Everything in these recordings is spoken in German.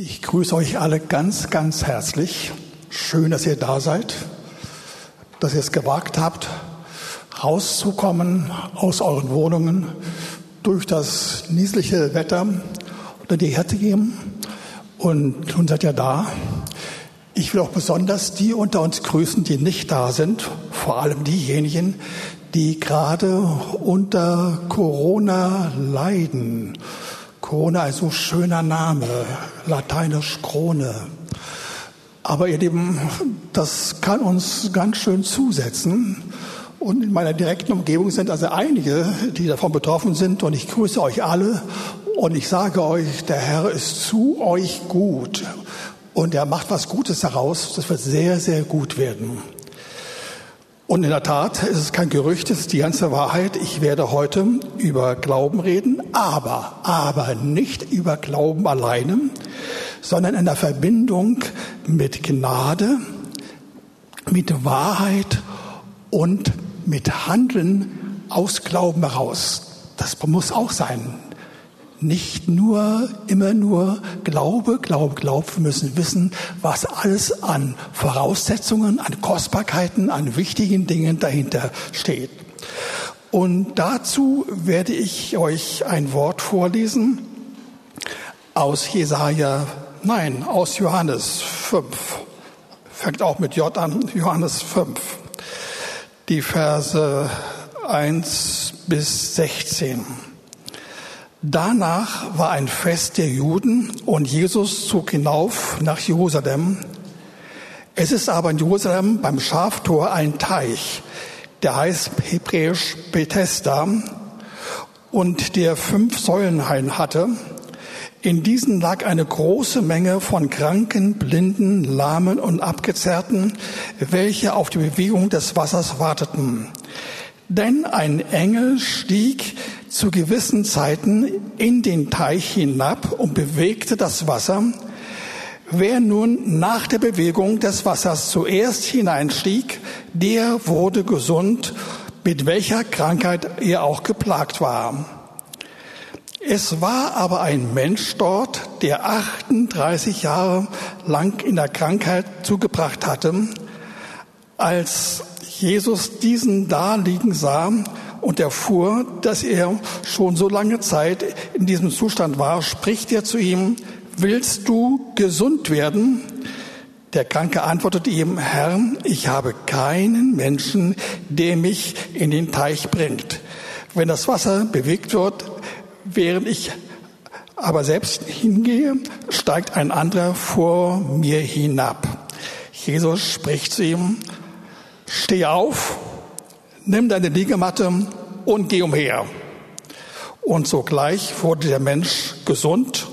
Ich grüße euch alle ganz, ganz herzlich. Schön, dass ihr da seid, dass ihr es gewagt habt, rauszukommen aus euren Wohnungen, durch das niesliche Wetter unter die Herde gehen. Und nun seid ihr da. Ich will auch besonders die unter uns grüßen, die nicht da sind, vor allem diejenigen, die gerade unter Corona leiden Krone, ein so schöner Name, lateinisch Krone. Aber ihr Lieben, das kann uns ganz schön zusetzen. Und in meiner direkten Umgebung sind also einige, die davon betroffen sind. Und ich grüße euch alle. Und ich sage euch, der Herr ist zu euch gut. Und er macht was Gutes daraus. Das wird sehr, sehr gut werden. Und in der Tat ist es kein Gerücht, es ist die ganze Wahrheit. Ich werde heute über Glauben reden, aber, aber nicht über Glauben alleine, sondern in der Verbindung mit Gnade, mit Wahrheit und mit Handeln aus Glauben heraus. Das muss auch sein nicht nur, immer nur Glaube, Glaube, Glaube. Wir müssen wissen, was alles an Voraussetzungen, an Kostbarkeiten, an wichtigen Dingen dahinter steht. Und dazu werde ich euch ein Wort vorlesen aus Jesaja, nein, aus Johannes 5. Fängt auch mit J an, Johannes 5. Die Verse 1 bis 16. Danach war ein Fest der Juden und Jesus zog hinauf nach Jerusalem. Es ist aber in Jerusalem beim Schaftor ein Teich, der heißt hebräisch Bethesda und der fünf Säulenhain hatte. In diesen lag eine große Menge von Kranken, Blinden, Lahmen und Abgezerrten, welche auf die Bewegung des Wassers warteten. Denn ein Engel stieg zu gewissen Zeiten in den Teich hinab und bewegte das Wasser. Wer nun nach der Bewegung des Wassers zuerst hineinstieg, der wurde gesund, mit welcher Krankheit er auch geplagt war. Es war aber ein Mensch dort, der 38 Jahre lang in der Krankheit zugebracht hatte. Als Jesus diesen da liegen sah und erfuhr, dass er schon so lange Zeit in diesem Zustand war, spricht er zu ihm, willst du gesund werden? Der Kranke antwortete ihm, Herr, ich habe keinen Menschen, der mich in den Teich bringt. Wenn das Wasser bewegt wird, während ich aber selbst hingehe, steigt ein anderer vor mir hinab. Jesus spricht zu ihm, steh auf, nimm deine Liegematte und geh umher. Und sogleich wurde der Mensch gesund,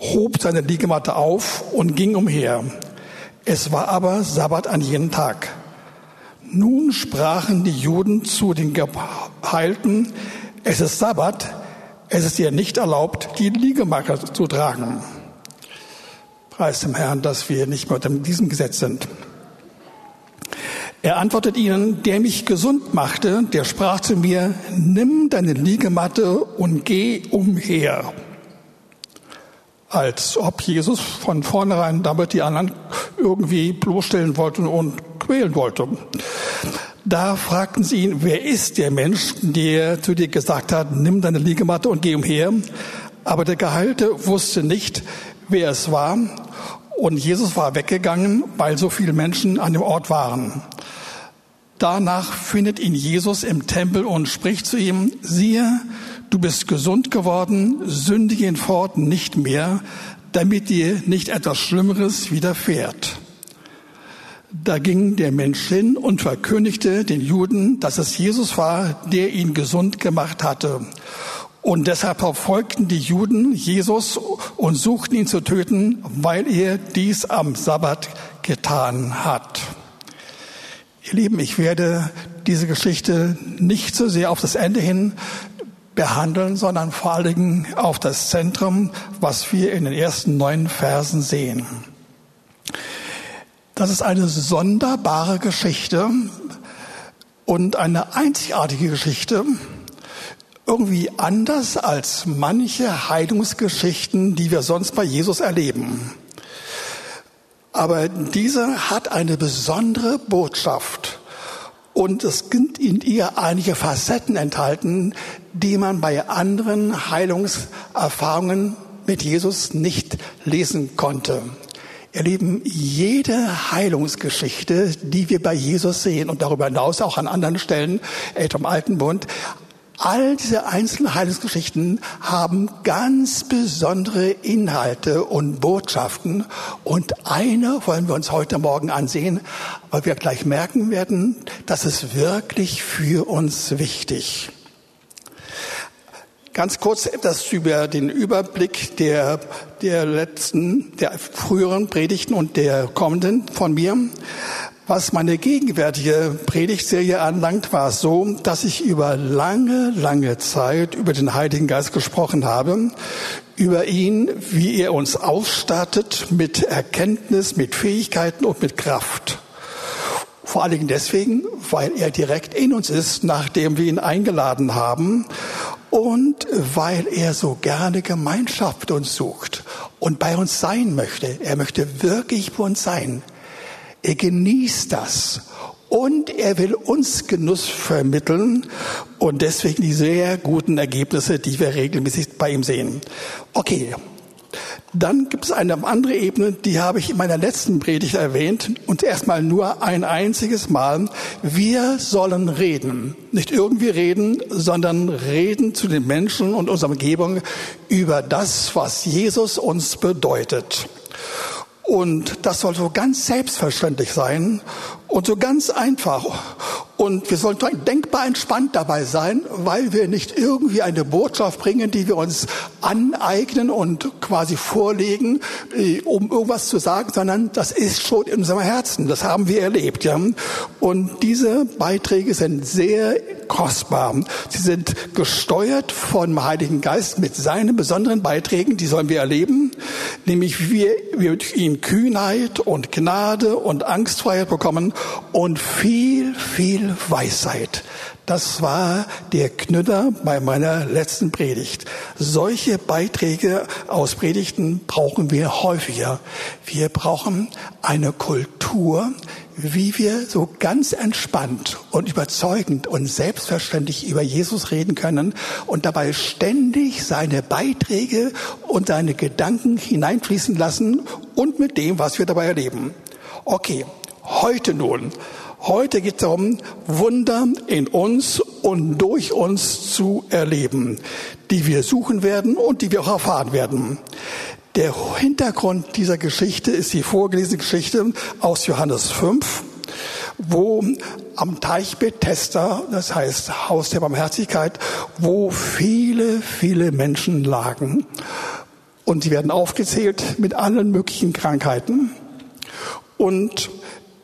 hob seine Liegematte auf und ging umher. Es war aber Sabbat an jenem Tag. Nun sprachen die Juden zu den Geheilten, es ist Sabbat, es ist dir nicht erlaubt, die Liegematte zu tragen. Preis dem Herrn, dass wir nicht mehr unter diesem Gesetz sind. Er antwortet ihnen, der mich gesund machte, der sprach zu mir, nimm deine Liegematte und geh umher. Als ob Jesus von vornherein damit die anderen irgendwie bloßstellen wollte und quälen wollte. Da fragten sie ihn, wer ist der Mensch, der zu dir gesagt hat, nimm deine Liegematte und geh umher? Aber der Geheilte wusste nicht, wer es war. Und Jesus war weggegangen, weil so viele Menschen an dem Ort waren. Danach findet ihn Jesus im Tempel und spricht zu ihm, siehe, du bist gesund geworden, sündige ihn fort nicht mehr, damit dir nicht etwas Schlimmeres widerfährt. Da ging der Mensch hin und verkündigte den Juden, dass es Jesus war, der ihn gesund gemacht hatte. Und deshalb verfolgten die Juden Jesus und suchten ihn zu töten, weil er dies am Sabbat getan hat. Ihr Lieben, ich werde diese Geschichte nicht so sehr auf das Ende hin behandeln, sondern vor allen Dingen auf das Zentrum, was wir in den ersten neun Versen sehen. Das ist eine sonderbare Geschichte und eine einzigartige Geschichte. Irgendwie anders als manche Heilungsgeschichten, die wir sonst bei Jesus erleben. Aber dieser hat eine besondere Botschaft. Und es sind in ihr einige Facetten enthalten, die man bei anderen Heilungserfahrungen mit Jesus nicht lesen konnte. Ihr Lieben, jede Heilungsgeschichte, die wir bei Jesus sehen und darüber hinaus auch an anderen Stellen, etwa im Alten Bund, all diese einzelnen Heilungsgeschichten haben ganz besondere Inhalte und Botschaften. Und eine wollen wir uns heute Morgen ansehen, weil wir gleich merken werden, das ist wirklich für uns wichtig. Ganz kurz etwas über den Überblick der, der letzten, der früheren Predigten und der kommenden von mir. Was meine gegenwärtige Predigtserie anlangt, war es so, dass ich über lange, lange Zeit über den Heiligen Geist gesprochen habe, über ihn, wie er uns ausstattet mit Erkenntnis, mit Fähigkeiten und mit Kraft. Vor allen Dingen deswegen, weil er direkt in uns ist, nachdem wir ihn eingeladen haben und weil er so gerne Gemeinschaft uns sucht und bei uns sein möchte. Er möchte wirklich bei uns sein. Er genießt das und er will uns Genuss vermitteln und deswegen die sehr guten Ergebnisse, die wir regelmäßig bei ihm sehen. Okay, dann gibt es eine andere Ebene, die habe ich in meiner letzten Predigt erwähnt und erstmal nur ein einziges Mal. Wir sollen reden. Nicht irgendwie reden, sondern reden zu den Menschen und unserer Umgebung über das, was Jesus uns bedeutet. Und das soll so ganz selbstverständlich sein und so ganz einfach. Und wir sollen denkbar entspannt dabei sein, weil wir nicht irgendwie eine Botschaft bringen, die wir uns aneignen und quasi vorlegen, äh, um irgendwas zu sagen, sondern das ist schon in unserem Herzen. Das haben wir erlebt. Ja? Und diese Beiträge sind sehr kostbar. Sie sind gesteuert vom Heiligen Geist mit seinen besonderen Beiträgen, die sollen wir erleben, nämlich wie wir durch ihn Kühnheit und Gnade und Angstfreiheit bekommen und viel, viel Weisheit. Das war der Knüller bei meiner letzten Predigt. Solche Beiträge aus Predigten brauchen wir häufiger. Wir brauchen eine Kultur, wie wir so ganz entspannt und überzeugend und selbstverständlich über Jesus reden können und dabei ständig seine Beiträge und seine Gedanken hineinfließen lassen und mit dem, was wir dabei erleben. Okay, heute nun Heute geht es darum, Wunder in uns und durch uns zu erleben, die wir suchen werden und die wir auch erfahren werden. Der Hintergrund dieser Geschichte ist die vorgelesene Geschichte aus Johannes 5, wo am Teich Bethesda, das heißt Haus der Barmherzigkeit, wo viele, viele Menschen lagen. Und sie werden aufgezählt mit allen möglichen Krankheiten. Und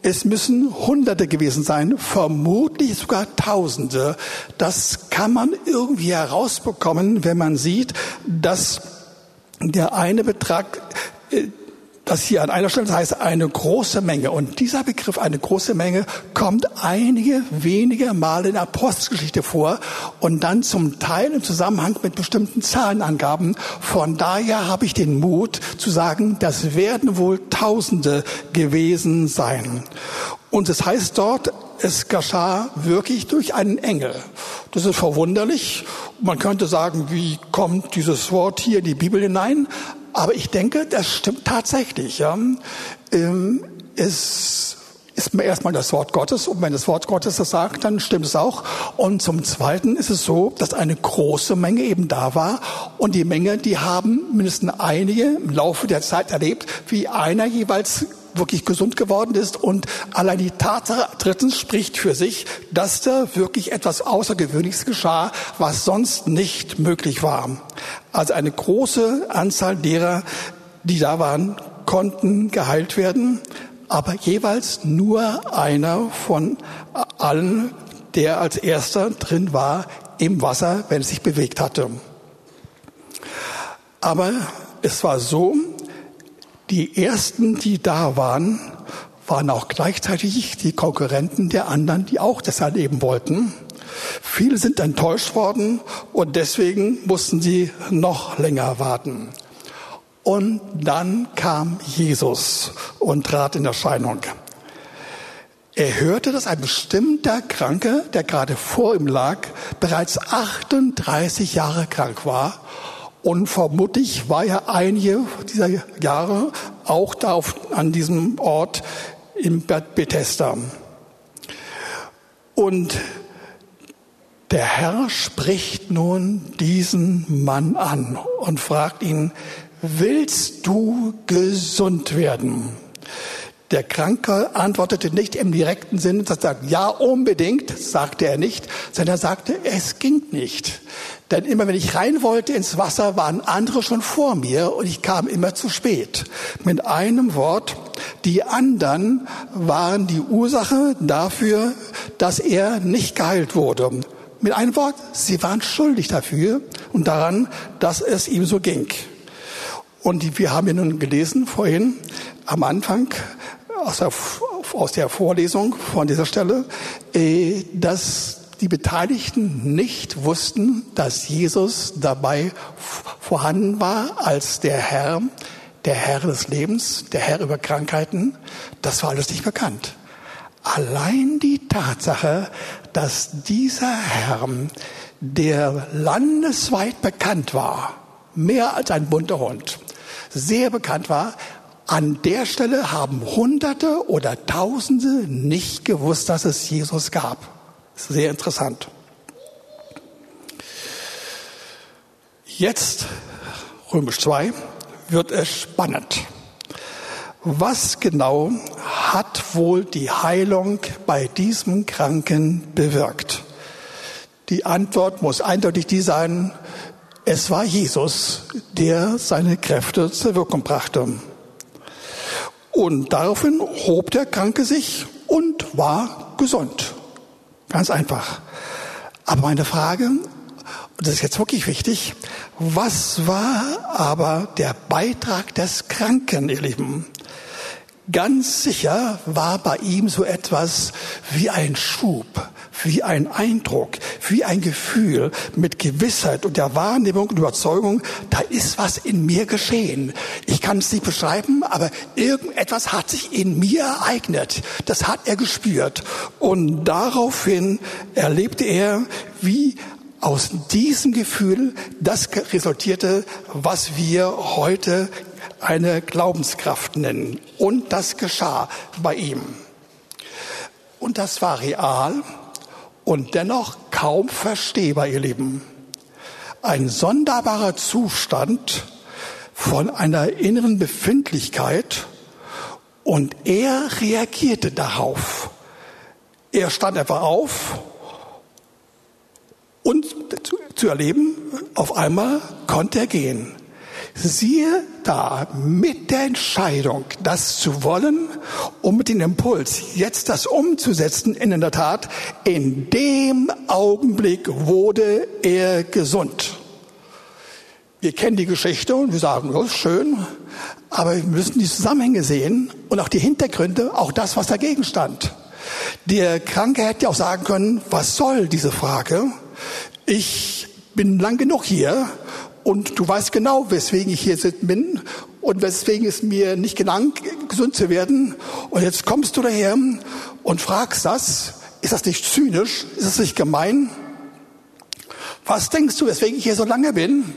es müssen Hunderte gewesen sein, vermutlich sogar Tausende. Das kann man irgendwie herausbekommen, wenn man sieht, dass der eine Betrag äh, das hier an einer Stelle heißt eine große Menge. Und dieser Begriff, eine große Menge, kommt einige wenige Male in der Apostelgeschichte vor und dann zum Teil im Zusammenhang mit bestimmten Zahlenangaben. Von daher habe ich den Mut zu sagen, das werden wohl Tausende gewesen sein. Und es heißt dort, es geschah wirklich durch einen Engel. Das ist verwunderlich. Man könnte sagen, wie kommt dieses Wort hier in die Bibel hinein? Aber ich denke, das stimmt tatsächlich. Ja. Ähm, es ist erstmal das Wort Gottes und wenn das Wort Gottes das sagt, dann stimmt es auch. Und zum Zweiten ist es so, dass eine große Menge eben da war und die Menge, die haben mindestens einige im Laufe der Zeit erlebt, wie einer jeweils wirklich gesund geworden ist und allein die Tatsache drittens spricht für sich, dass da wirklich etwas Außergewöhnliches geschah, was sonst nicht möglich war. Also eine große Anzahl derer, die da waren, konnten geheilt werden, aber jeweils nur einer von allen, der als erster drin war im Wasser, wenn es sich bewegt hatte. Aber es war so, die ersten, die da waren, waren auch gleichzeitig die Konkurrenten der anderen, die auch das erleben wollten. Viele sind enttäuscht worden und deswegen mussten sie noch länger warten. Und dann kam Jesus und trat in Erscheinung. Er hörte, dass ein bestimmter Kranke, der gerade vor ihm lag, bereits 38 Jahre krank war. Und vermutlich war er einige dieser Jahre auch da auf, an diesem Ort im Bethesda. Und der Herr spricht nun diesen Mann an und fragt ihn, willst du gesund werden? Der Kranke antwortete nicht im direkten Sinne, dass er sagt, ja, unbedingt, sagte er nicht, sondern er sagte, es ging nicht. Denn immer wenn ich rein wollte ins Wasser, waren andere schon vor mir und ich kam immer zu spät. Mit einem Wort, die anderen waren die Ursache dafür, dass er nicht geheilt wurde. Mit einem Wort, sie waren schuldig dafür und daran, dass es ihm so ging. Und wir haben ja nun gelesen vorhin am Anfang aus der, aus der Vorlesung von dieser Stelle, äh, dass die Beteiligten nicht wussten, dass Jesus dabei vorhanden war als der Herr, der Herr des Lebens, der Herr über Krankheiten. Das war alles nicht bekannt. Allein die Tatsache, dass dieser Herr, der landesweit bekannt war, mehr als ein bunter Hund, sehr bekannt war, an der Stelle haben Hunderte oder Tausende nicht gewusst, dass es Jesus gab. Sehr interessant. Jetzt, Römisch 2, wird es spannend. Was genau hat wohl die Heilung bei diesem Kranken bewirkt? Die Antwort muss eindeutig die sein, es war Jesus, der seine Kräfte zur Wirkung brachte. Und daraufhin hob der Kranke sich und war gesund. Ganz einfach. Aber meine Frage, und das ist jetzt wirklich wichtig, was war aber der Beitrag des Kranken, ihr Lieben? Ganz sicher war bei ihm so etwas wie ein Schub, wie ein Eindruck, wie ein Gefühl mit Gewissheit und der Wahrnehmung und Überzeugung, da ist was in mir geschehen. Ich kann es nicht beschreiben, aber irgendetwas hat sich in mir ereignet. Das hat er gespürt. Und daraufhin erlebte er, wie aus diesem Gefühl das resultierte, was wir heute eine Glaubenskraft nennen. Und das geschah bei ihm. Und das war real und dennoch kaum verstehbar, ihr Lieben. Ein sonderbarer Zustand von einer inneren Befindlichkeit und er reagierte darauf. Er stand einfach auf und zu, zu erleben, auf einmal konnte er gehen. Siehe da, mit der Entscheidung, das zu wollen und mit dem Impuls, jetzt das umzusetzen in der Tat, in dem Augenblick wurde er gesund. Wir kennen die Geschichte und wir sagen, das ist schön, aber wir müssen die Zusammenhänge sehen und auch die Hintergründe, auch das, was dagegen stand. Der Kranke hätte ja auch sagen können, was soll diese Frage? Ich bin lang genug hier und du weißt genau, weswegen ich hier bin und weswegen es mir nicht gelang, gesund zu werden. Und jetzt kommst du daher und fragst das. Ist das nicht zynisch? Ist das nicht gemein? Was denkst du, weswegen ich hier so lange bin?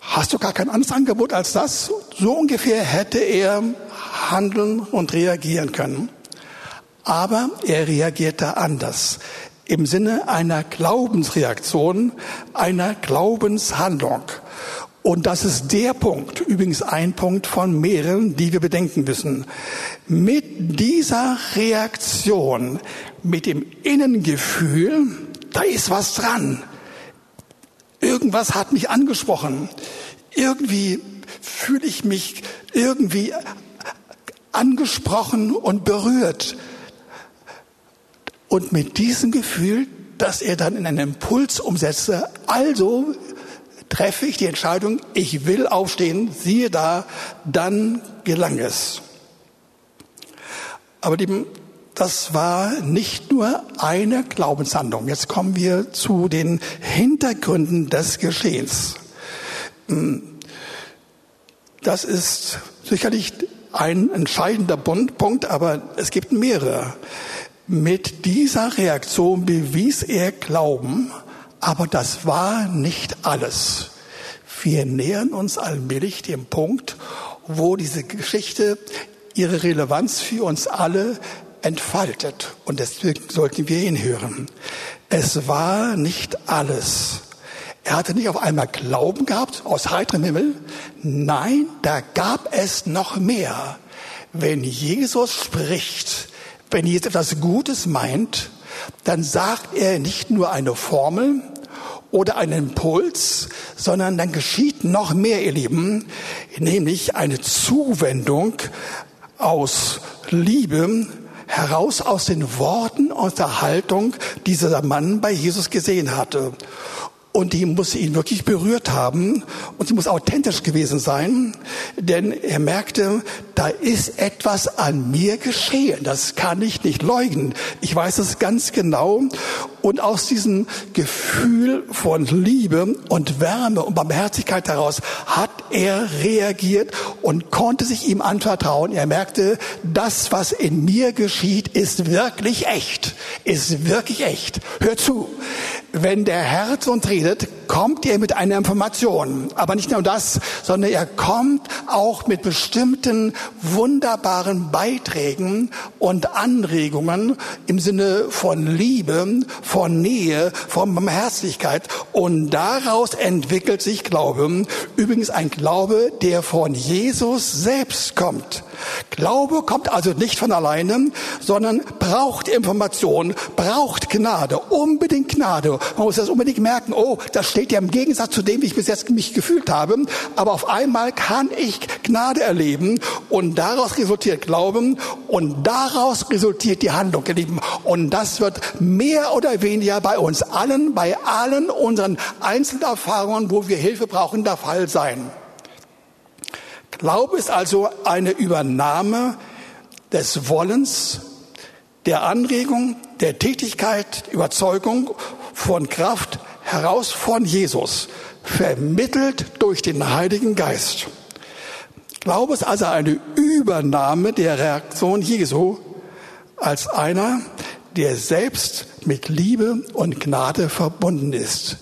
Hast du gar kein anderes Angebot als das? So ungefähr hätte er handeln und reagieren können. Aber er reagierte anders im Sinne einer Glaubensreaktion, einer Glaubenshandlung. Und das ist der Punkt, übrigens ein Punkt von mehreren, die wir bedenken müssen. Mit dieser Reaktion, mit dem Innengefühl, da ist was dran. Irgendwas hat mich angesprochen. Irgendwie fühle ich mich irgendwie angesprochen und berührt. Und mit diesem Gefühl, dass er dann in einen Impuls umsetzte, also treffe ich die Entscheidung, ich will aufstehen, siehe da, dann gelang es. Aber lieben, das war nicht nur eine Glaubenshandlung. Jetzt kommen wir zu den Hintergründen des Geschehens. Hm. Das ist sicherlich ein entscheidender Punkt, aber es gibt mehrere. Mit dieser Reaktion bewies er Glauben, aber das war nicht alles. Wir nähern uns allmählich dem Punkt, wo diese Geschichte ihre Relevanz für uns alle entfaltet. Und deswegen sollten wir hinhören. Es war nicht alles. Er hatte nicht auf einmal Glauben gehabt aus heiterem Himmel. Nein, da gab es noch mehr. Wenn Jesus spricht, wenn Jesus etwas Gutes meint, dann sagt er nicht nur eine Formel oder einen Impuls, sondern dann geschieht noch mehr, ihr Lieben, nämlich eine Zuwendung aus Liebe heraus aus den Worten, aus der Haltung, die dieser Mann bei Jesus gesehen hatte. Und die muss ihn wirklich berührt haben und sie muss authentisch gewesen sein, denn er merkte, da ist etwas an mir geschehen. Das kann ich nicht leugnen. Ich weiß es ganz genau. Und aus diesem Gefühl von Liebe und Wärme und Barmherzigkeit heraus hat er reagiert und konnte sich ihm anvertrauen. Er merkte, das, was in mir geschieht, ist wirklich echt. Ist wirklich echt. Hör zu. Wenn der Herr zu uns redet, kommt er mit einer Information. Aber nicht nur das, sondern er kommt auch mit bestimmten wunderbaren Beiträgen und Anregungen im Sinne von Liebe, von Nähe, von Barmherzigkeit. Und daraus entwickelt sich Glaube. Übrigens ein Glaube, der von Jesus selbst kommt. Glaube kommt also nicht von alleine, sondern braucht Information, braucht Gnade, unbedingt Gnade. Man muss das unbedingt merken, oh, das steht ja im Gegensatz zu dem, wie ich bis jetzt mich gefühlt habe. Aber auf einmal kann ich Gnade erleben und daraus resultiert Glauben und daraus resultiert die Handlung, ihr Lieben. Und das wird mehr oder weniger bei uns allen, bei allen unseren Einzelerfahrungen, wo wir Hilfe brauchen, der Fall sein. Glaube ist also eine Übernahme des Wollens, der Anregung, der Tätigkeit, Überzeugung von Kraft heraus von Jesus, vermittelt durch den Heiligen Geist. Glaube ist also eine Übernahme der Reaktion Jesu als einer, der selbst mit Liebe und Gnade verbunden ist.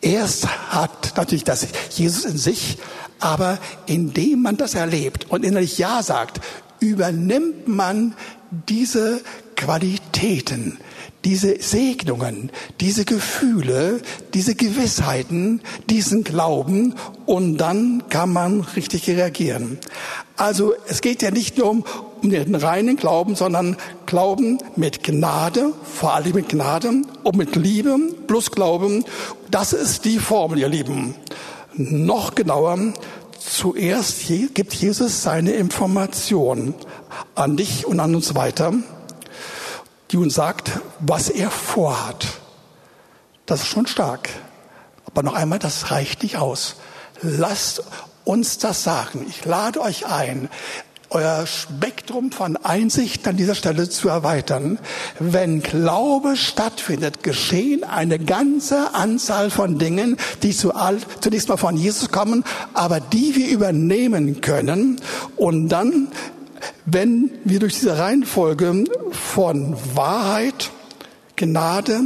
Erst hat natürlich das Jesus in sich, aber indem man das erlebt und innerlich Ja sagt, übernimmt man diese Qualitäten, diese Segnungen, diese Gefühle, diese Gewissheiten, diesen Glauben und dann kann man richtig reagieren. Also es geht ja nicht nur um, um den reinen Glauben, sondern Glauben mit Gnade, vor allem mit Gnade und mit Liebe plus Glauben. Das ist die Formel, ihr Lieben. Noch genauer, zuerst gibt Jesus seine Information an dich und an uns weiter, die uns sagt, was er vorhat. Das ist schon stark. Aber noch einmal, das reicht nicht aus. Lasst uns das sagen. Ich lade euch ein, euer Spektrum von Einsicht an dieser Stelle zu erweitern. Wenn Glaube stattfindet, geschehen eine ganze Anzahl von Dingen, die zunächst mal von Jesus kommen, aber die wir übernehmen können und dann, wenn wir durch diese Reihenfolge von Wahrheit, Gnade,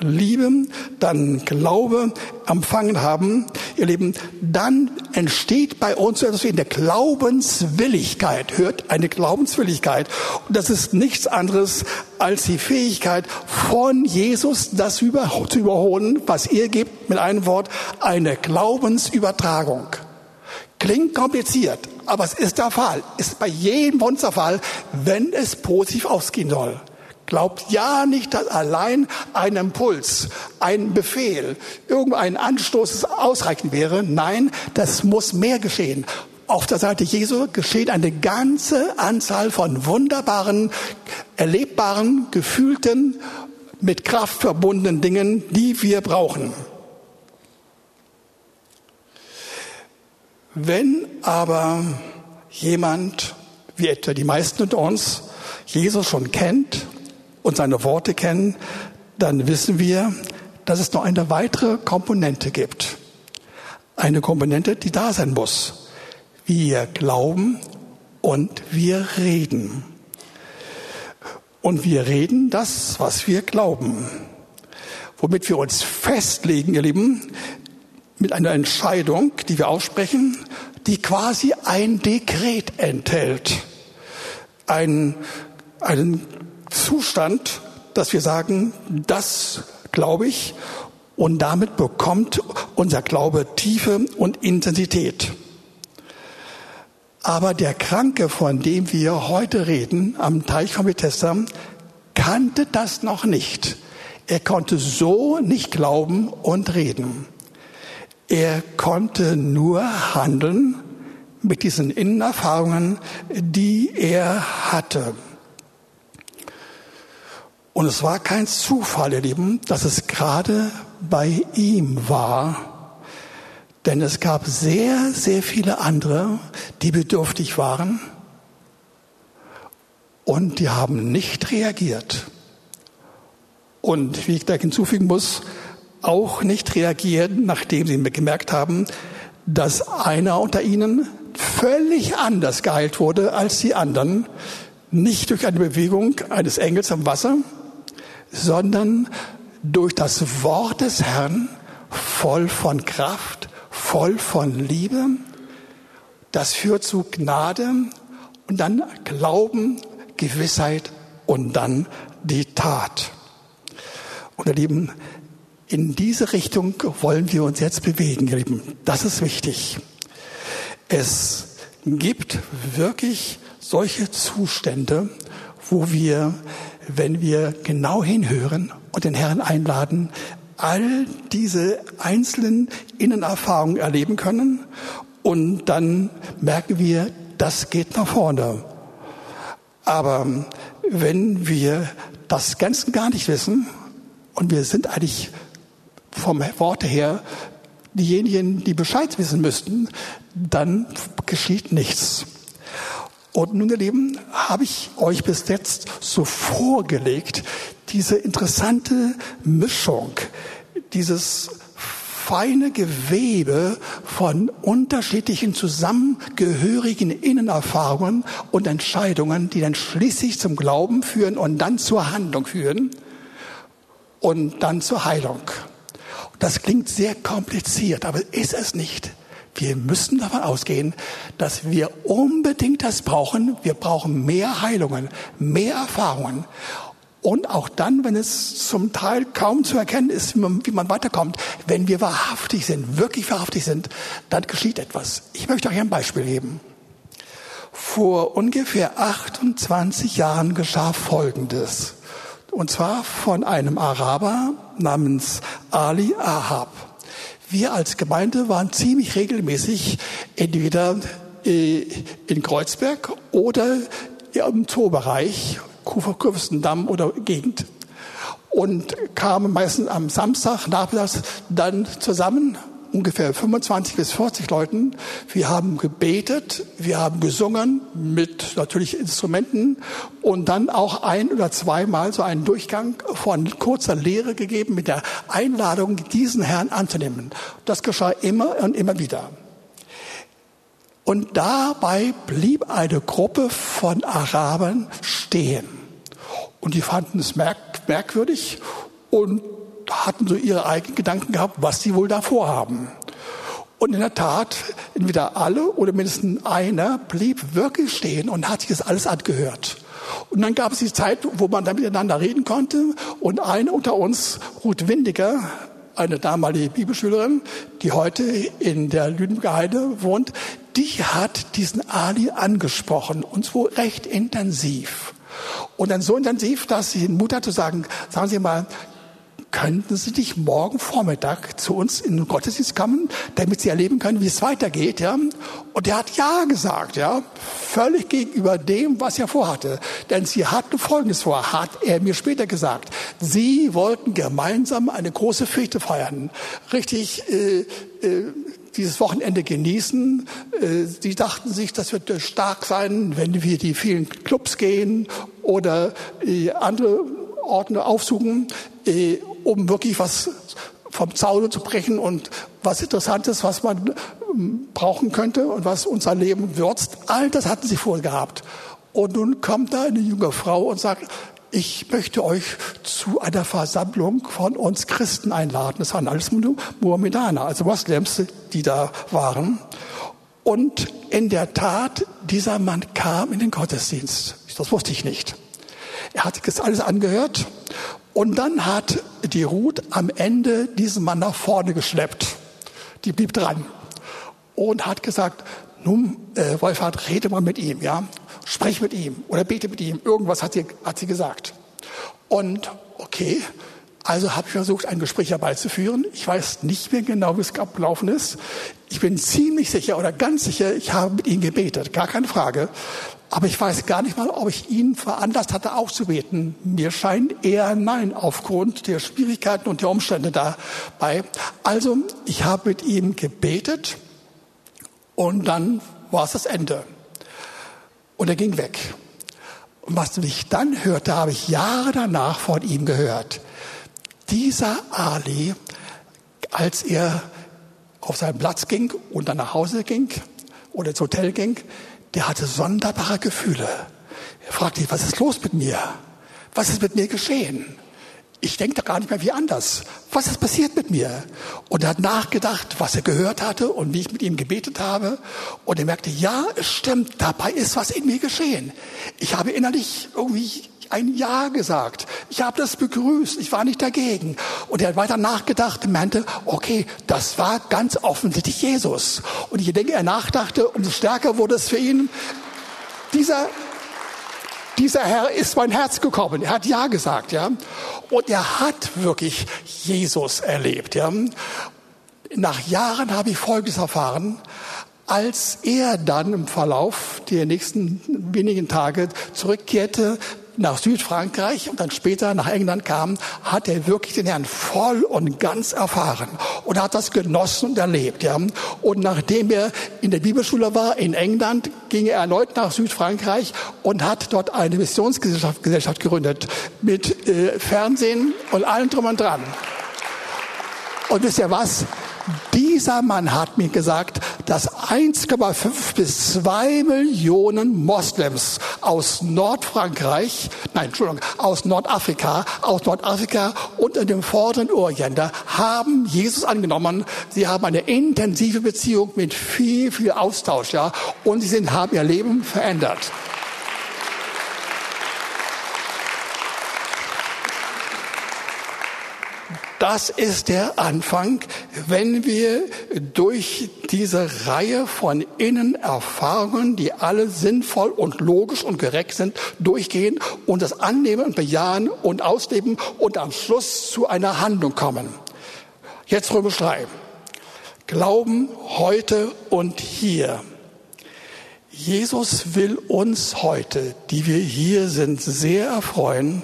Liebe, dann Glaube empfangen haben, ihr Lieben, dann entsteht bei uns etwas wie eine Glaubenswilligkeit. Hört, eine Glaubenswilligkeit. Und das ist nichts anderes als die Fähigkeit von Jesus, das zu überholen, was ihr gibt, mit einem Wort, eine Glaubensübertragung. Klingt kompliziert, aber es ist der Fall. Ist bei jedem von uns der Fall, wenn es positiv ausgehen soll. Glaubt ja nicht, dass allein ein Impuls, ein Befehl, irgendein Anstoß ausreichend wäre. Nein, das muss mehr geschehen. Auf der Seite Jesu geschieht eine ganze Anzahl von wunderbaren, erlebbaren, gefühlten, mit Kraft verbundenen Dingen, die wir brauchen. Wenn aber jemand, wie etwa die meisten unter uns, Jesus schon kennt und seine Worte kennen, dann wissen wir, dass es noch eine weitere Komponente gibt. Eine Komponente, die da sein muss. Wir glauben und wir reden. Und wir reden das, was wir glauben. Womit wir uns festlegen, ihr Lieben, mit einer Entscheidung, die wir aussprechen, die quasi ein Dekret enthält. Ein, einen Zustand, dass wir sagen, das glaube ich und damit bekommt unser Glaube Tiefe und Intensität. Aber der Kranke, von dem wir heute reden, am Teich von Bethesda, kannte das noch nicht. Er konnte so nicht glauben und reden. Er konnte nur handeln mit diesen Innenerfahrungen, die er hatte. Und es war kein Zufall, ihr Lieben, dass es gerade bei ihm war. Denn es gab sehr, sehr viele andere, die bedürftig waren und die haben nicht reagiert. Und wie ich da hinzufügen muss, auch nicht reagieren, nachdem sie gemerkt haben, dass einer unter ihnen völlig anders geheilt wurde als die anderen, nicht durch eine Bewegung eines Engels am Wasser, sondern durch das Wort des Herrn, voll von Kraft, voll von Liebe. Das führt zu Gnade und dann Glauben, Gewissheit und dann die Tat. Und ihr Lieben, in diese Richtung wollen wir uns jetzt bewegen, ihr Lieben. Das ist wichtig. Es gibt wirklich solche Zustände, wo wir, wenn wir genau hinhören und den Herrn einladen, all diese einzelnen Innenerfahrungen erleben können und dann merken wir, das geht nach vorne. Aber wenn wir das Ganze gar nicht wissen und wir sind eigentlich vom Worte her diejenigen, die Bescheid wissen müssten, dann geschieht nichts. Und nun, ihr Lieben, habe ich euch bis jetzt so vorgelegt, diese interessante Mischung, dieses feine Gewebe von unterschiedlichen zusammengehörigen Innenerfahrungen und Entscheidungen, die dann schließlich zum Glauben führen und dann zur Handlung führen und dann zur Heilung. Das klingt sehr kompliziert, aber ist es nicht. Wir müssen davon ausgehen, dass wir unbedingt das brauchen. Wir brauchen mehr Heilungen, mehr Erfahrungen. Und auch dann, wenn es zum Teil kaum zu erkennen ist, wie man, weiterkommt, wenn wir wahrhaftig sind, wirklich wahrhaftig sind, dann geschieht etwas. Ich möchte euch ein Beispiel geben. Vor ungefähr 28 Jahren geschah Folgendes. Und zwar von einem Araber namens Ali Ahab. Wir als Gemeinde waren ziemlich regelmäßig entweder äh, in Kreuzberg oder im Zoobereich, Kurfürstendamm oder Gegend. Und kamen meistens am Samstag nachmittags dann zusammen ungefähr 25 bis 40 Leuten. Wir haben gebetet, wir haben gesungen mit natürlich Instrumenten und dann auch ein oder zweimal so einen Durchgang von kurzer Lehre gegeben mit der Einladung, diesen Herrn anzunehmen. Das geschah immer und immer wieder. Und dabei blieb eine Gruppe von Arabern stehen. Und die fanden es merkwürdig und hatten so ihre eigenen Gedanken gehabt, was sie wohl da vorhaben. Und in der Tat, entweder alle oder mindestens einer blieb wirklich stehen und hat sich das alles angehört. Und dann gab es die Zeit, wo man dann miteinander reden konnte. Und eine unter uns, Ruth Windiger, eine damalige Bibelschülerin, die heute in der Lüneburger Heide wohnt, die hat diesen Ali angesprochen und so recht intensiv. Und dann so intensiv, dass sie den Mut hat zu sagen, sagen Sie mal, könnten Sie nicht morgen Vormittag zu uns in den Gottesdienst kommen, damit Sie erleben können, wie es weitergeht, ja? Und er hat ja gesagt, ja, völlig gegenüber dem, was er vorhatte. Denn sie hatten Folgendes vor, hat er mir später gesagt. Sie wollten gemeinsam eine große Fete feiern. Richtig, äh, äh, dieses Wochenende genießen. Äh, sie dachten sich, das wird stark sein, wenn wir die vielen Clubs gehen oder äh, andere Orte aufsuchen, äh, um wirklich was vom Zaun zu brechen und was Interessantes, was man ähm, brauchen könnte und was unser Leben würzt. All das hatten sie vorgehabt. Und nun kommt da eine junge Frau und sagt, ich möchte euch zu einer Versammlung von uns Christen einladen. Das waren alles Mohammedaner, also Moslems, die da waren. Und in der Tat, dieser Mann kam in den Gottesdienst. Das wusste ich nicht. Er hat das alles angehört und dann hat die Ruth am Ende diesen Mann nach vorne geschleppt. Die blieb dran und hat gesagt, nun, äh, Wolfhard, rede mal mit ihm, ja. Sprech mit ihm oder bete mit ihm. Irgendwas hat sie, hat sie gesagt. Und okay, also habe ich versucht, ein Gespräch herbeizuführen. Ich weiß nicht mehr genau, wie es abgelaufen ist. Ich bin ziemlich sicher oder ganz sicher, ich habe mit ihm gebetet, gar keine Frage. Aber ich weiß gar nicht mal, ob ich ihn veranlasst hatte, aufzubeten. Mir scheint eher nein, aufgrund der Schwierigkeiten und der Umstände dabei. Also, ich habe mit ihm gebetet und dann war es das Ende. Und er ging weg. Und was ich dann hörte, habe ich Jahre danach von ihm gehört. Dieser Ali, als er auf seinen Platz ging und dann nach Hause ging oder ins Hotel ging, der hatte sonderbare Gefühle. Er fragte sich, was ist los mit mir? Was ist mit mir geschehen? Ich denke da gar nicht mehr wie anders. Was ist passiert mit mir? Und er hat nachgedacht, was er gehört hatte und wie ich mit ihm gebetet habe. Und er merkte, ja, es stimmt, dabei ist was in mir geschehen. Ich habe innerlich irgendwie ein Ja gesagt. Ich habe das begrüßt. Ich war nicht dagegen. Und er hat weiter nachgedacht und meinte, okay, das war ganz offensichtlich Jesus. Und ich denke, er nachdachte, umso stärker wurde es für ihn. Dieser dieser Herr ist mein Herz gekommen. Er hat Ja gesagt, ja. Und er hat wirklich Jesus erlebt, ja. Nach Jahren habe ich Folgendes erfahren. Als er dann im Verlauf der nächsten wenigen Tage zurückkehrte nach Südfrankreich und dann später nach England kam, hat er wirklich den Herrn voll und ganz erfahren und hat das genossen und erlebt. Ja. Und nachdem er in der Bibelschule war in England, ging er erneut nach Südfrankreich und hat dort eine Missionsgesellschaft Gesellschaft gegründet mit äh, Fernsehen und allem drum und dran. Und wisst ihr was? Dieser Mann hat mir gesagt, dass 1,5 bis 2 Millionen Moslems aus Nordfrankreich, nein, Entschuldigung, aus Nordafrika, aus Nordafrika und in dem vorderen Orient haben Jesus angenommen. Sie haben eine intensive Beziehung mit viel, viel Austausch, ja, und sie sind, haben ihr Leben verändert. Das ist der Anfang, wenn wir durch diese Reihe von Innenerfahrungen, die alle sinnvoll und logisch und gerecht sind, durchgehen und das annehmen und bejahen und ausleben und am Schluss zu einer Handlung kommen. Jetzt Römer 3. Glauben heute und hier. Jesus will uns heute, die wir hier sind, sehr erfreuen,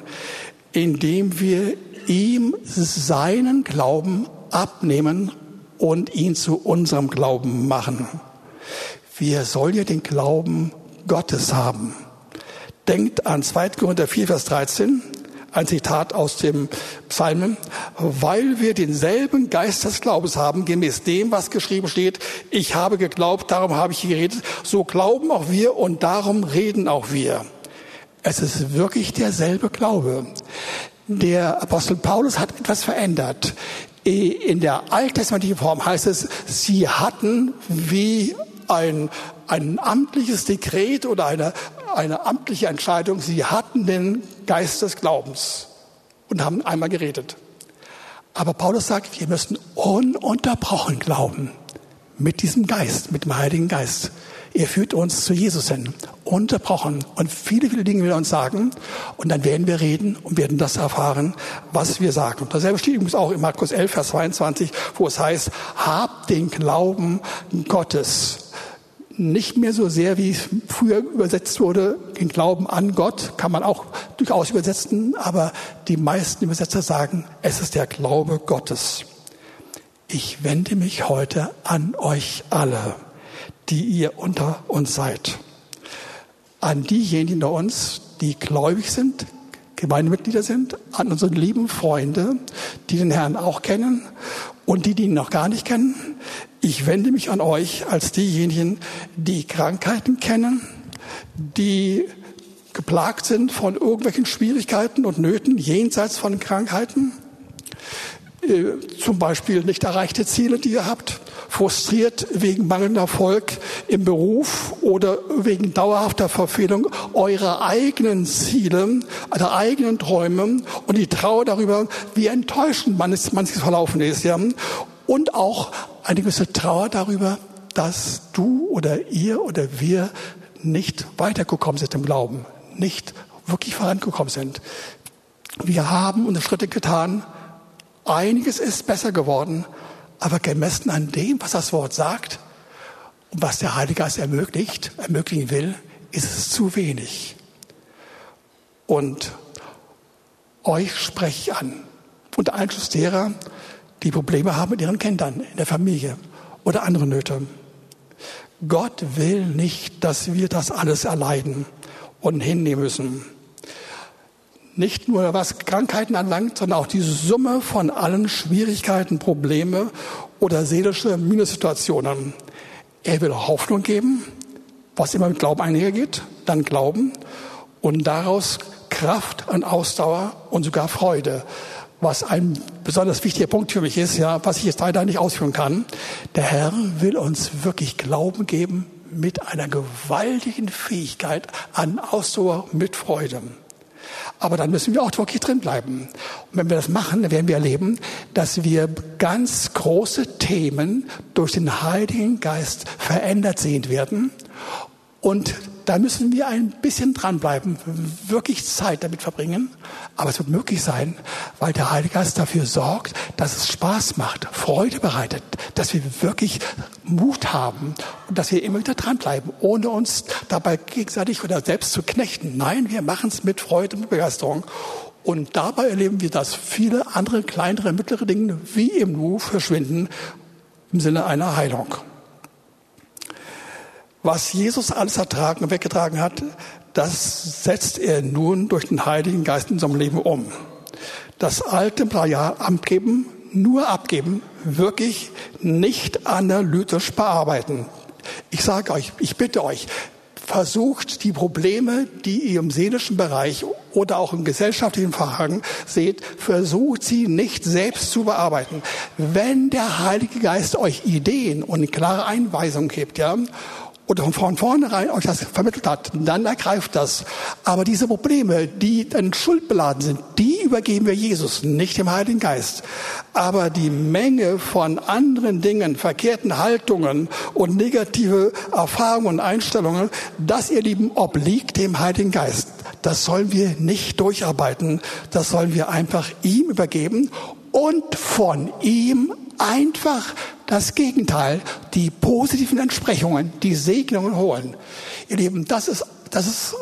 indem wir ihm seinen Glauben abnehmen und ihn zu unserem Glauben machen. Wir sollen ja den Glauben Gottes haben. Denkt an 2. Korinther 4, Vers 13, ein Zitat aus dem Psalmen, weil wir denselben Geist des Glaubens haben, gemäß dem, was geschrieben steht, ich habe geglaubt, darum habe ich geredet, so glauben auch wir und darum reden auch wir. Es ist wirklich derselbe Glaube. Der Apostel Paulus hat etwas verändert. In der alttestamentlichen Form heißt es, sie hatten wie ein, ein amtliches Dekret oder eine, eine amtliche Entscheidung, sie hatten den Geist des Glaubens und haben einmal geredet. Aber Paulus sagt, wir müssen ununterbrochen glauben mit diesem Geist, mit dem Heiligen Geist. Er führt uns zu Jesus hin, unterbrochen. Und viele, viele Dinge will er uns sagen. Und dann werden wir reden und werden das erfahren, was wir sagen. Und dasselbe steht übrigens auch in Markus 11, Vers 22, wo es heißt, habt den Glauben Gottes. Nicht mehr so sehr, wie es früher übersetzt wurde, den Glauben an Gott, kann man auch durchaus übersetzen, aber die meisten Übersetzer sagen, es ist der Glaube Gottes. Ich wende mich heute an euch alle die ihr unter uns seid. An diejenigen unter uns, die gläubig sind, Gemeindemitglieder sind, an unsere lieben Freunde, die den Herrn auch kennen und die, die ihn noch gar nicht kennen. Ich wende mich an euch als diejenigen, die Krankheiten kennen, die geplagt sind von irgendwelchen Schwierigkeiten und Nöten jenseits von Krankheiten. Äh, zum Beispiel nicht erreichte Ziele, die ihr habt, frustriert wegen mangelnder Erfolg im Beruf oder wegen dauerhafter Verfehlung eurer eigenen Ziele, der eigenen Träume und die Trauer darüber, wie enttäuschend manches, manches verlaufen ist. Ja? Und auch eine gewisse Trauer darüber, dass du oder ihr oder wir nicht weitergekommen sind im Glauben, nicht wirklich vorangekommen sind. Wir haben unsere Schritte getan, Einiges ist besser geworden, aber gemessen an dem, was das Wort sagt und was der Heilige Geist ermöglicht, ermöglichen will, ist es zu wenig. Und euch spreche ich an. Unter Einschluss derer, die Probleme haben mit ihren Kindern in der Familie oder andere Nöte. Gott will nicht, dass wir das alles erleiden und hinnehmen müssen nicht nur was Krankheiten anlangt, sondern auch die Summe von allen Schwierigkeiten, Probleme oder seelische Minussituationen. Er will Hoffnung geben, was immer mit Glauben einhergeht, dann Glauben und daraus Kraft und Ausdauer und sogar Freude. Was ein besonders wichtiger Punkt für mich ist, ja, was ich jetzt leider nicht ausführen kann. Der Herr will uns wirklich Glauben geben mit einer gewaltigen Fähigkeit an Ausdauer mit Freude. Aber dann müssen wir auch wirklich drin bleiben. Und wenn wir das machen, dann werden wir erleben, dass wir ganz große Themen durch den Heiligen Geist verändert sehen werden. Und da müssen wir ein bisschen dranbleiben, wirklich Zeit damit verbringen. Aber es wird möglich sein, weil der Heilige Geist dafür sorgt, dass es Spaß macht, Freude bereitet, dass wir wirklich Mut haben und dass wir immer wieder dranbleiben, ohne uns dabei gegenseitig oder selbst zu knechten. Nein, wir machen es mit Freude und Begeisterung. Und dabei erleben wir, dass viele andere kleinere, mittlere Dinge wie im Nu verschwinden im Sinne einer Heilung was Jesus alles ertragen und weggetragen hat, das setzt er nun durch den Heiligen Geist in seinem Leben um. Das alte Jahr abgeben, nur abgeben, wirklich nicht analytisch bearbeiten. Ich sage euch, ich bitte euch, versucht die Probleme, die ihr im seelischen Bereich oder auch im gesellschaftlichen Fragen seht, versucht sie nicht selbst zu bearbeiten. Wenn der Heilige Geist euch Ideen und klare Einweisungen gibt, ja, oder von vornherein euch das vermittelt hat, dann ergreift das. Aber diese Probleme, die dann schuldbeladen sind, die übergeben wir Jesus, nicht dem Heiligen Geist. Aber die Menge von anderen Dingen, verkehrten Haltungen und negative Erfahrungen und Einstellungen, das, ihr Lieben, obliegt dem Heiligen Geist. Das sollen wir nicht durcharbeiten. Das sollen wir einfach ihm übergeben und von ihm einfach das Gegenteil, die positiven Entsprechungen, die Segnungen holen. Ihr Lieben, das ist, das ist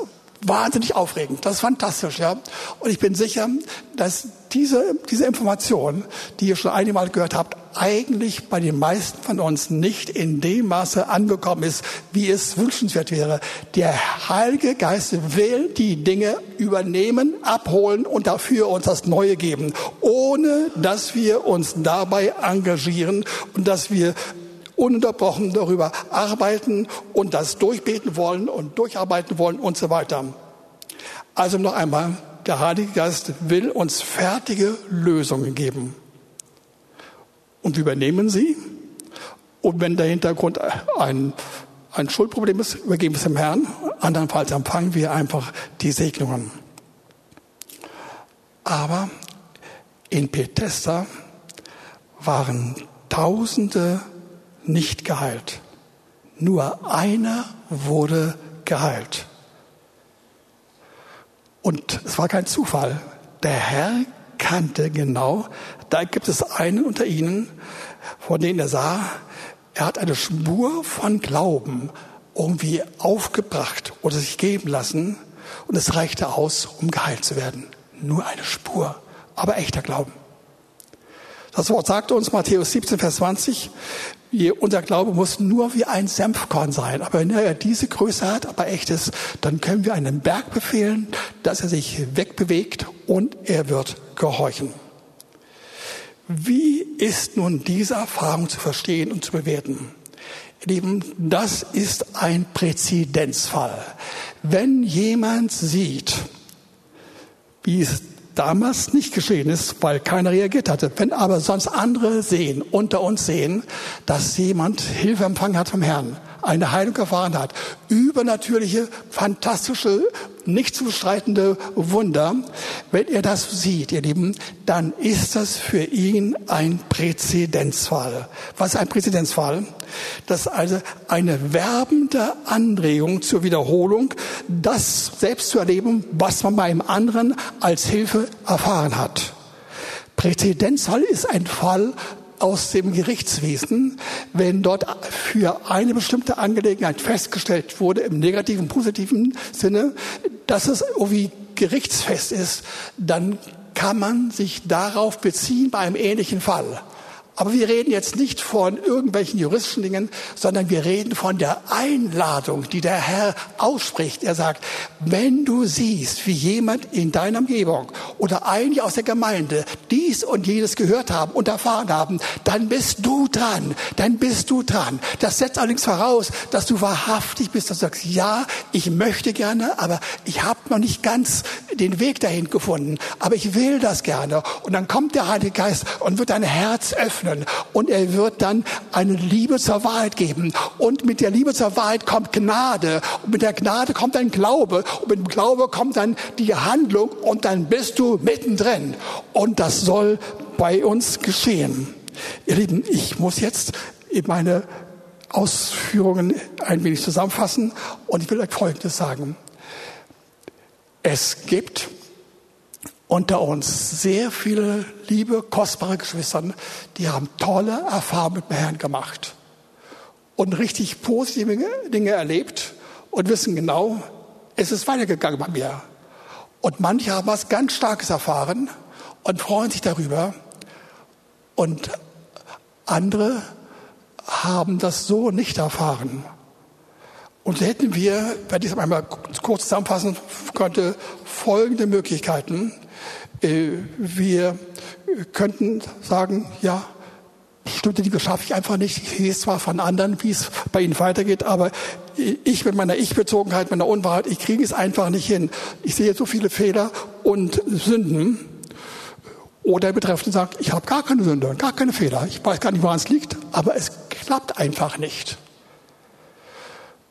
wahnsinnig aufregend. Das ist fantastisch, ja. Und ich bin sicher, dass diese, diese Information, die ihr schon einmal gehört habt, eigentlich bei den meisten von uns nicht in dem Maße angekommen ist, wie es wünschenswert wäre. Der Heilige Geist will die Dinge übernehmen, abholen und dafür uns das Neue geben, ohne dass wir uns dabei engagieren und dass wir ununterbrochen darüber arbeiten und das durchbeten wollen und durcharbeiten wollen und so weiter. Also noch einmal, der Heilige Geist will uns fertige Lösungen geben. Und wir übernehmen sie. Und wenn der Hintergrund ein, ein Schuldproblem ist, übergeben wir es dem Herrn. Andernfalls empfangen wir einfach die Segnungen. Aber in Bethesda waren Tausende nicht geheilt. Nur einer wurde geheilt. Und es war kein Zufall. Der Herr kannte genau, da gibt es einen unter ihnen, von denen er sah, er hat eine Spur von Glauben irgendwie aufgebracht oder sich geben lassen und es reichte aus, um geheilt zu werden. Nur eine Spur, aber echter Glauben. Das Wort sagte uns Matthäus 17, Vers 20, unser Glaube muss nur wie ein Senfkorn sein. Aber wenn er diese Größe hat, aber echt ist, dann können wir einen Berg befehlen, dass er sich wegbewegt und er wird gehorchen. Wie ist nun diese Erfahrung zu verstehen und zu bewerten? Lieben, das ist ein Präzedenzfall. Wenn jemand sieht, wie es damals nicht geschehen ist, weil keiner reagiert hatte. Wenn aber sonst andere sehen, unter uns sehen, dass jemand Hilfe empfangen hat vom Herrn, eine Heilung erfahren hat, übernatürliche, fantastische, nicht zu bestreitende Wunder, wenn er das sieht, ihr Lieben, dann ist das für ihn ein Präzedenzfall. Was ist ein Präzedenzfall? Das ist also eine werbende Anregung zur Wiederholung, das selbst zu erleben, was man bei einem anderen als Hilfe erfahren hat. Präzedenzfall ist ein Fall, aus dem Gerichtswesen, wenn dort für eine bestimmte Angelegenheit festgestellt wurde, im negativen, positiven Sinne, dass es irgendwie gerichtsfest ist, dann kann man sich darauf beziehen bei einem ähnlichen Fall. Aber wir reden jetzt nicht von irgendwelchen juristischen Dingen, sondern wir reden von der Einladung, die der Herr ausspricht. Er sagt, wenn du siehst, wie jemand in deiner Umgebung oder einige aus der Gemeinde dies und jenes gehört haben und erfahren haben, dann bist du dran, dann bist du dran. Das setzt allerdings voraus, dass du wahrhaftig bist, dass du sagst, ja, ich möchte gerne, aber ich habe noch nicht ganz den Weg dahin gefunden, aber ich will das gerne. Und dann kommt der Heilige Geist und wird dein Herz öffnen öffnen und er wird dann eine Liebe zur Wahrheit geben. Und mit der Liebe zur Wahrheit kommt Gnade und mit der Gnade kommt ein Glaube und mit dem Glaube kommt dann die Handlung und dann bist du mittendrin. Und das soll bei uns geschehen. Ihr Lieben, ich muss jetzt meine Ausführungen ein wenig zusammenfassen und ich will euch Folgendes sagen. Es gibt unter uns sehr viele liebe, kostbare Geschwister, die haben tolle Erfahrungen mit dem Herrn gemacht und richtig positive Dinge erlebt und wissen genau, es ist weitergegangen bei mir. Und manche haben was ganz Starkes erfahren und freuen sich darüber. Und andere haben das so nicht erfahren. Und hätten wir, wenn ich es einmal kurz zusammenfassen könnte, folgende Möglichkeiten. Äh, wir könnten sagen, ja, bestimmte Dinge schaffe ich einfach nicht. Ich sehe zwar von anderen, wie es bei ihnen weitergeht, aber ich mit meiner Ich-Bezogenheit, meiner Unwahrheit, ich kriege es einfach nicht hin. Ich sehe so viele Fehler und Sünden. Oder der Betreffende sagt, ich habe gar keine Sünde, gar keine Fehler. Ich weiß gar nicht, woran es liegt, aber es klappt einfach nicht.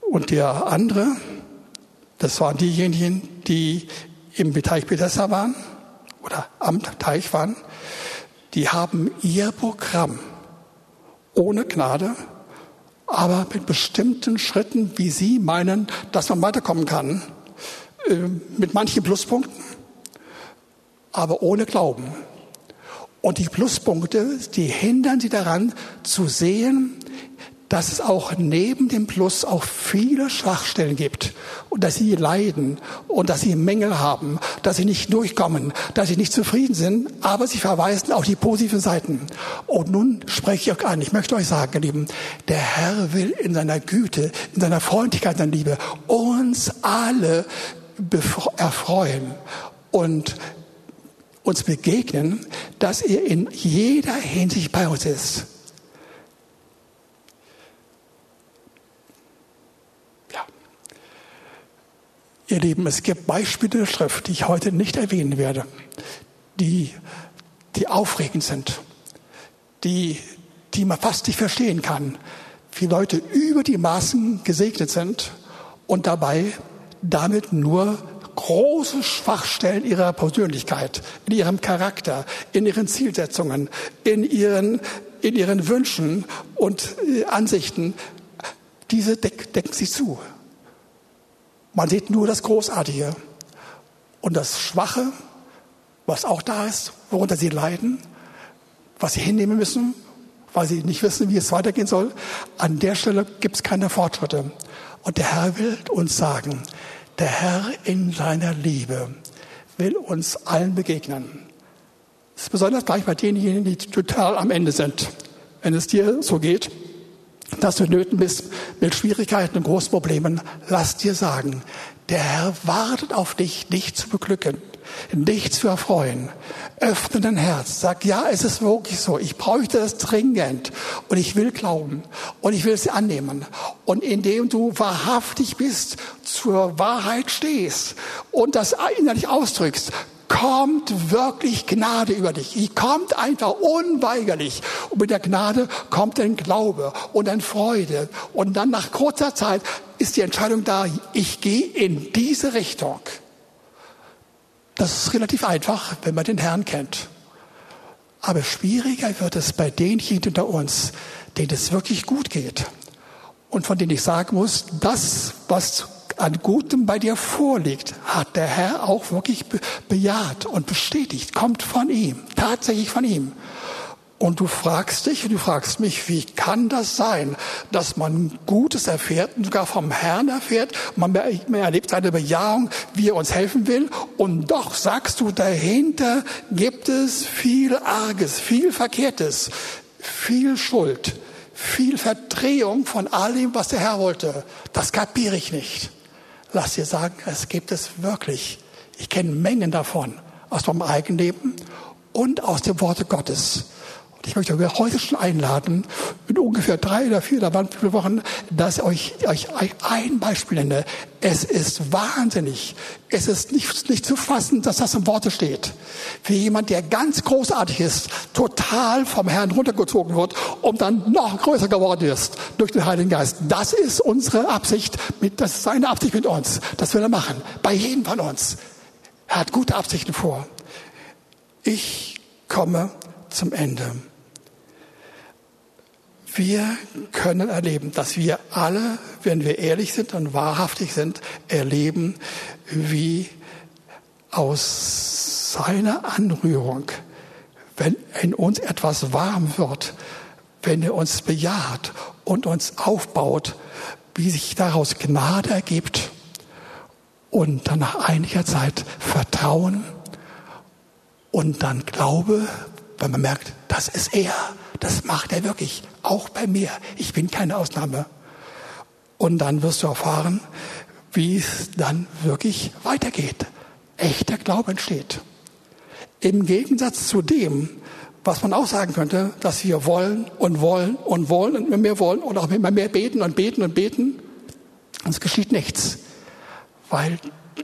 Und der andere, das waren diejenigen, die im Teich Bethesda waren oder am Teich waren, die haben ihr Programm ohne Gnade, aber mit bestimmten Schritten, wie sie meinen, dass man weiterkommen kann, äh, mit manchen Pluspunkten, aber ohne Glauben. Und die Pluspunkte, die hindern sie daran zu sehen, dass es auch neben dem Plus auch viele Schwachstellen gibt und dass sie leiden und dass sie Mängel haben, dass sie nicht durchkommen, dass sie nicht zufrieden sind, aber sie verweisen auf die positiven Seiten. Und nun spreche ich euch an. Ich möchte euch sagen, ihr Lieben, der Herr will in seiner Güte, in seiner Freundlichkeit, in seiner Liebe uns alle erfreuen und uns begegnen, dass er in jeder Hinsicht bei uns ist. Ihr Lieben, es gibt Beispiele der Schrift, die ich heute nicht erwähnen werde, die, die aufregend sind, die, die man fast nicht verstehen kann, wie Leute über die Maßen gesegnet sind und dabei damit nur große Schwachstellen ihrer Persönlichkeit, in ihrem Charakter, in ihren Zielsetzungen, in ihren, in ihren Wünschen und äh, Ansichten, diese decken sie zu. Man sieht nur das Großartige und das Schwache, was auch da ist, worunter sie leiden, was sie hinnehmen müssen, weil sie nicht wissen, wie es weitergehen soll. An der Stelle gibt es keine Fortschritte. Und der Herr will uns sagen, der Herr in seiner Liebe will uns allen begegnen. Das ist besonders gleich bei denjenigen, die total am Ende sind. Wenn es dir so geht, dass du nöten bist mit Schwierigkeiten und großen Problemen, lass dir sagen, Der Herr wartet auf dich, dich zu beglücken, dich zu erfreuen. Öffne dein Herz. Sag, ja, es ist wirklich so. Ich bräuchte das dringend. Und ich will glauben. Und ich will es annehmen. Und indem du wahrhaftig bist, zur Wahrheit stehst und das innerlich ausdrückst, kommt wirklich Gnade über dich. Die kommt einfach unweigerlich. Und mit der Gnade kommt ein Glaube und ein Freude. Und dann nach kurzer Zeit ist die Entscheidung da, ich gehe in diese Richtung. Das ist relativ einfach, wenn man den Herrn kennt. Aber schwieriger wird es bei denjenigen unter uns, denen es wirklich gut geht. Und von denen ich sagen muss, das, was an Gutem bei dir vorliegt, hat der Herr auch wirklich bejaht und bestätigt, kommt von ihm, tatsächlich von ihm. Und du fragst dich, du fragst mich, wie kann das sein, dass man Gutes erfährt und sogar vom Herrn erfährt, man erlebt seine Bejahung, wie er uns helfen will, und doch sagst du, dahinter gibt es viel Arges, viel Verkehrtes, viel Schuld, viel Verdrehung von all dem, was der Herr wollte. Das kapiere ich nicht. Lass dir sagen, es gibt es wirklich. Ich kenne Mengen davon aus meinem eigenen Leben und aus dem Worte Gottes. Ich möchte euch heute schon einladen, in ungefähr drei oder vier oder vier Wochen, dass ich euch, euch ein Beispiel nenne. Es ist wahnsinnig. Es ist nicht, nicht zu fassen, dass das im Worte steht. Für jemand, der ganz großartig ist, total vom Herrn runtergezogen wird und dann noch größer geworden ist durch den Heiligen Geist. Das ist unsere Absicht, mit, das ist seine Absicht mit uns. Das will er machen. Bei jedem von uns. Er hat gute Absichten vor. Ich komme zum Ende. Wir können erleben, dass wir alle, wenn wir ehrlich sind und wahrhaftig sind, erleben, wie aus seiner Anrührung, wenn in uns etwas warm wird, wenn er uns bejaht und uns aufbaut, wie sich daraus Gnade ergibt und dann nach einiger Zeit Vertrauen und dann Glaube, weil man merkt, das ist er, das macht er wirklich auch bei mir. Ich bin keine Ausnahme. Und dann wirst du erfahren, wie es dann wirklich weitergeht. Echter Glaube entsteht. Im Gegensatz zu dem, was man auch sagen könnte, dass wir wollen und wollen und wollen und immer mehr wollen und auch immer mehr beten und beten und beten. Und es geschieht nichts, weil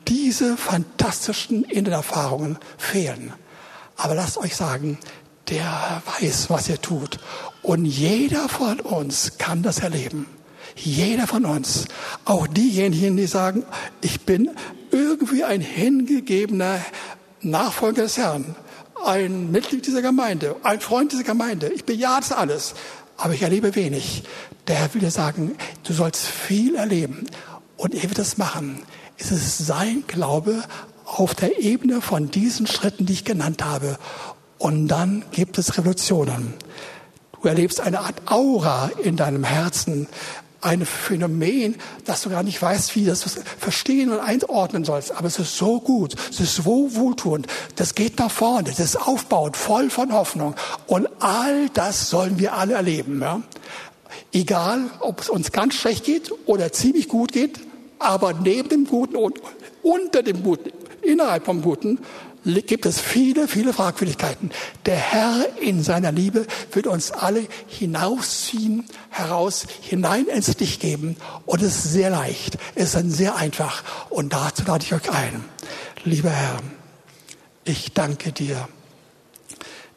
diese fantastischen Innenerfahrungen fehlen. Aber lasst euch sagen, der weiß, was er tut. Und jeder von uns kann das erleben. Jeder von uns. Auch diejenigen, die sagen, ich bin irgendwie ein hingegebener Nachfolger des Herrn, ein Mitglied dieser Gemeinde, ein Freund dieser Gemeinde. Ich bejahe das alles, aber ich erlebe wenig. Der Herr will dir sagen, du sollst viel erleben und er wird es machen. Es ist sein Glaube auf der Ebene von diesen Schritten, die ich genannt habe. Und dann gibt es Revolutionen. Du erlebst eine Art Aura in deinem Herzen, ein Phänomen, dass du gar nicht weißt, wie das verstehen und einordnen sollst. Aber es ist so gut, es ist so wohltuend, das geht nach vorne, das ist aufbauend, voll von Hoffnung. Und all das sollen wir alle erleben. Ja? Egal, ob es uns ganz schlecht geht oder ziemlich gut geht, aber neben dem Guten und unter dem Guten, innerhalb vom Guten, gibt es viele, viele Fragwürdigkeiten. Der Herr in seiner Liebe wird uns alle hinausziehen, heraus, hinein ins Licht geben. Und es ist sehr leicht, es ist sehr einfach. Und dazu lade ich euch ein. Lieber Herr, ich danke dir,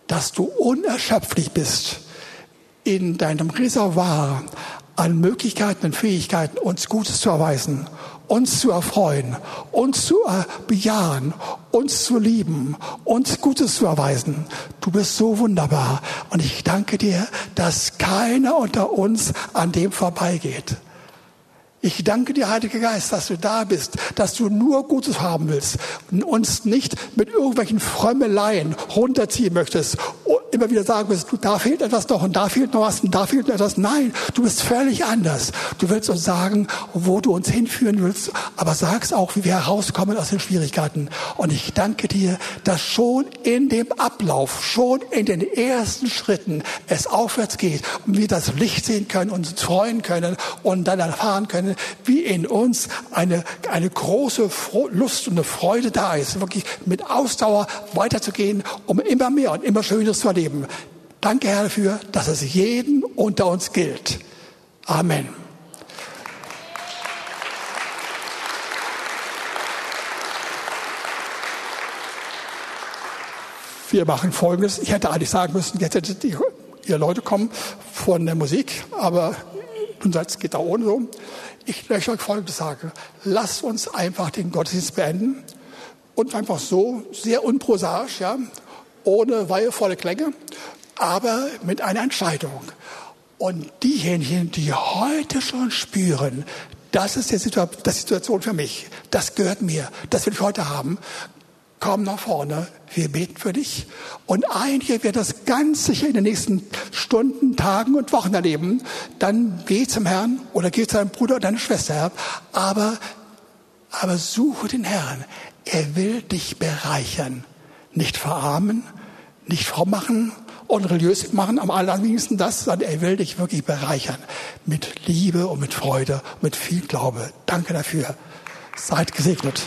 dass du unerschöpflich bist in deinem Reservoir an Möglichkeiten und Fähigkeiten, uns Gutes zu erweisen uns zu erfreuen, uns zu äh, bejahen, uns zu lieben, uns Gutes zu erweisen. Du bist so wunderbar und ich danke dir, dass keiner unter uns an dem vorbeigeht. Ich danke dir, Heiliger Geist, dass du da bist, dass du nur Gutes haben willst und uns nicht mit irgendwelchen Frömmeleien runterziehen möchtest immer wieder sagen wirst, da fehlt etwas noch und da fehlt noch was und da fehlt noch etwas. Nein, du bist völlig anders. Du willst uns sagen, wo du uns hinführen willst, aber sagst auch, wie wir herauskommen aus den Schwierigkeiten. Und ich danke dir, dass schon in dem Ablauf, schon in den ersten Schritten es aufwärts geht und wir das Licht sehen können und uns freuen können und dann erfahren können, wie in uns eine, eine große Lust und eine Freude da ist, wirklich mit Ausdauer weiterzugehen, um immer mehr und immer Schöneres zu erleben. Danke, Herr, dafür, dass es jeden unter uns gilt. Amen. Wir machen Folgendes. Ich hätte eigentlich sagen müssen, jetzt hätte die, ihr Leute kommen von der Musik, aber nun geht da ohne so. Ich möchte euch Folgendes sagen. Lasst uns einfach den Gottesdienst beenden und einfach so, sehr unprosaisch, ja, ohne weihevolle Klänge, aber mit einer Entscheidung. Und diejenigen, die heute schon spüren, das ist die Situation für mich, das gehört mir, das will ich heute haben, komm nach vorne, wir beten für dich. Und einige wird das ganz sicher in den nächsten Stunden, Tagen und Wochen erleben. Dann geh zum Herrn oder geh zu deinem Bruder oder deiner Schwester. Aber, aber suche den Herrn. Er will dich bereichern. Nicht verarmen, nicht fromm machen und religiös machen, am allerwenigsten das, sondern er will dich wirklich bereichern. Mit Liebe und mit Freude, mit viel Glaube. Danke dafür. Seid gesegnet.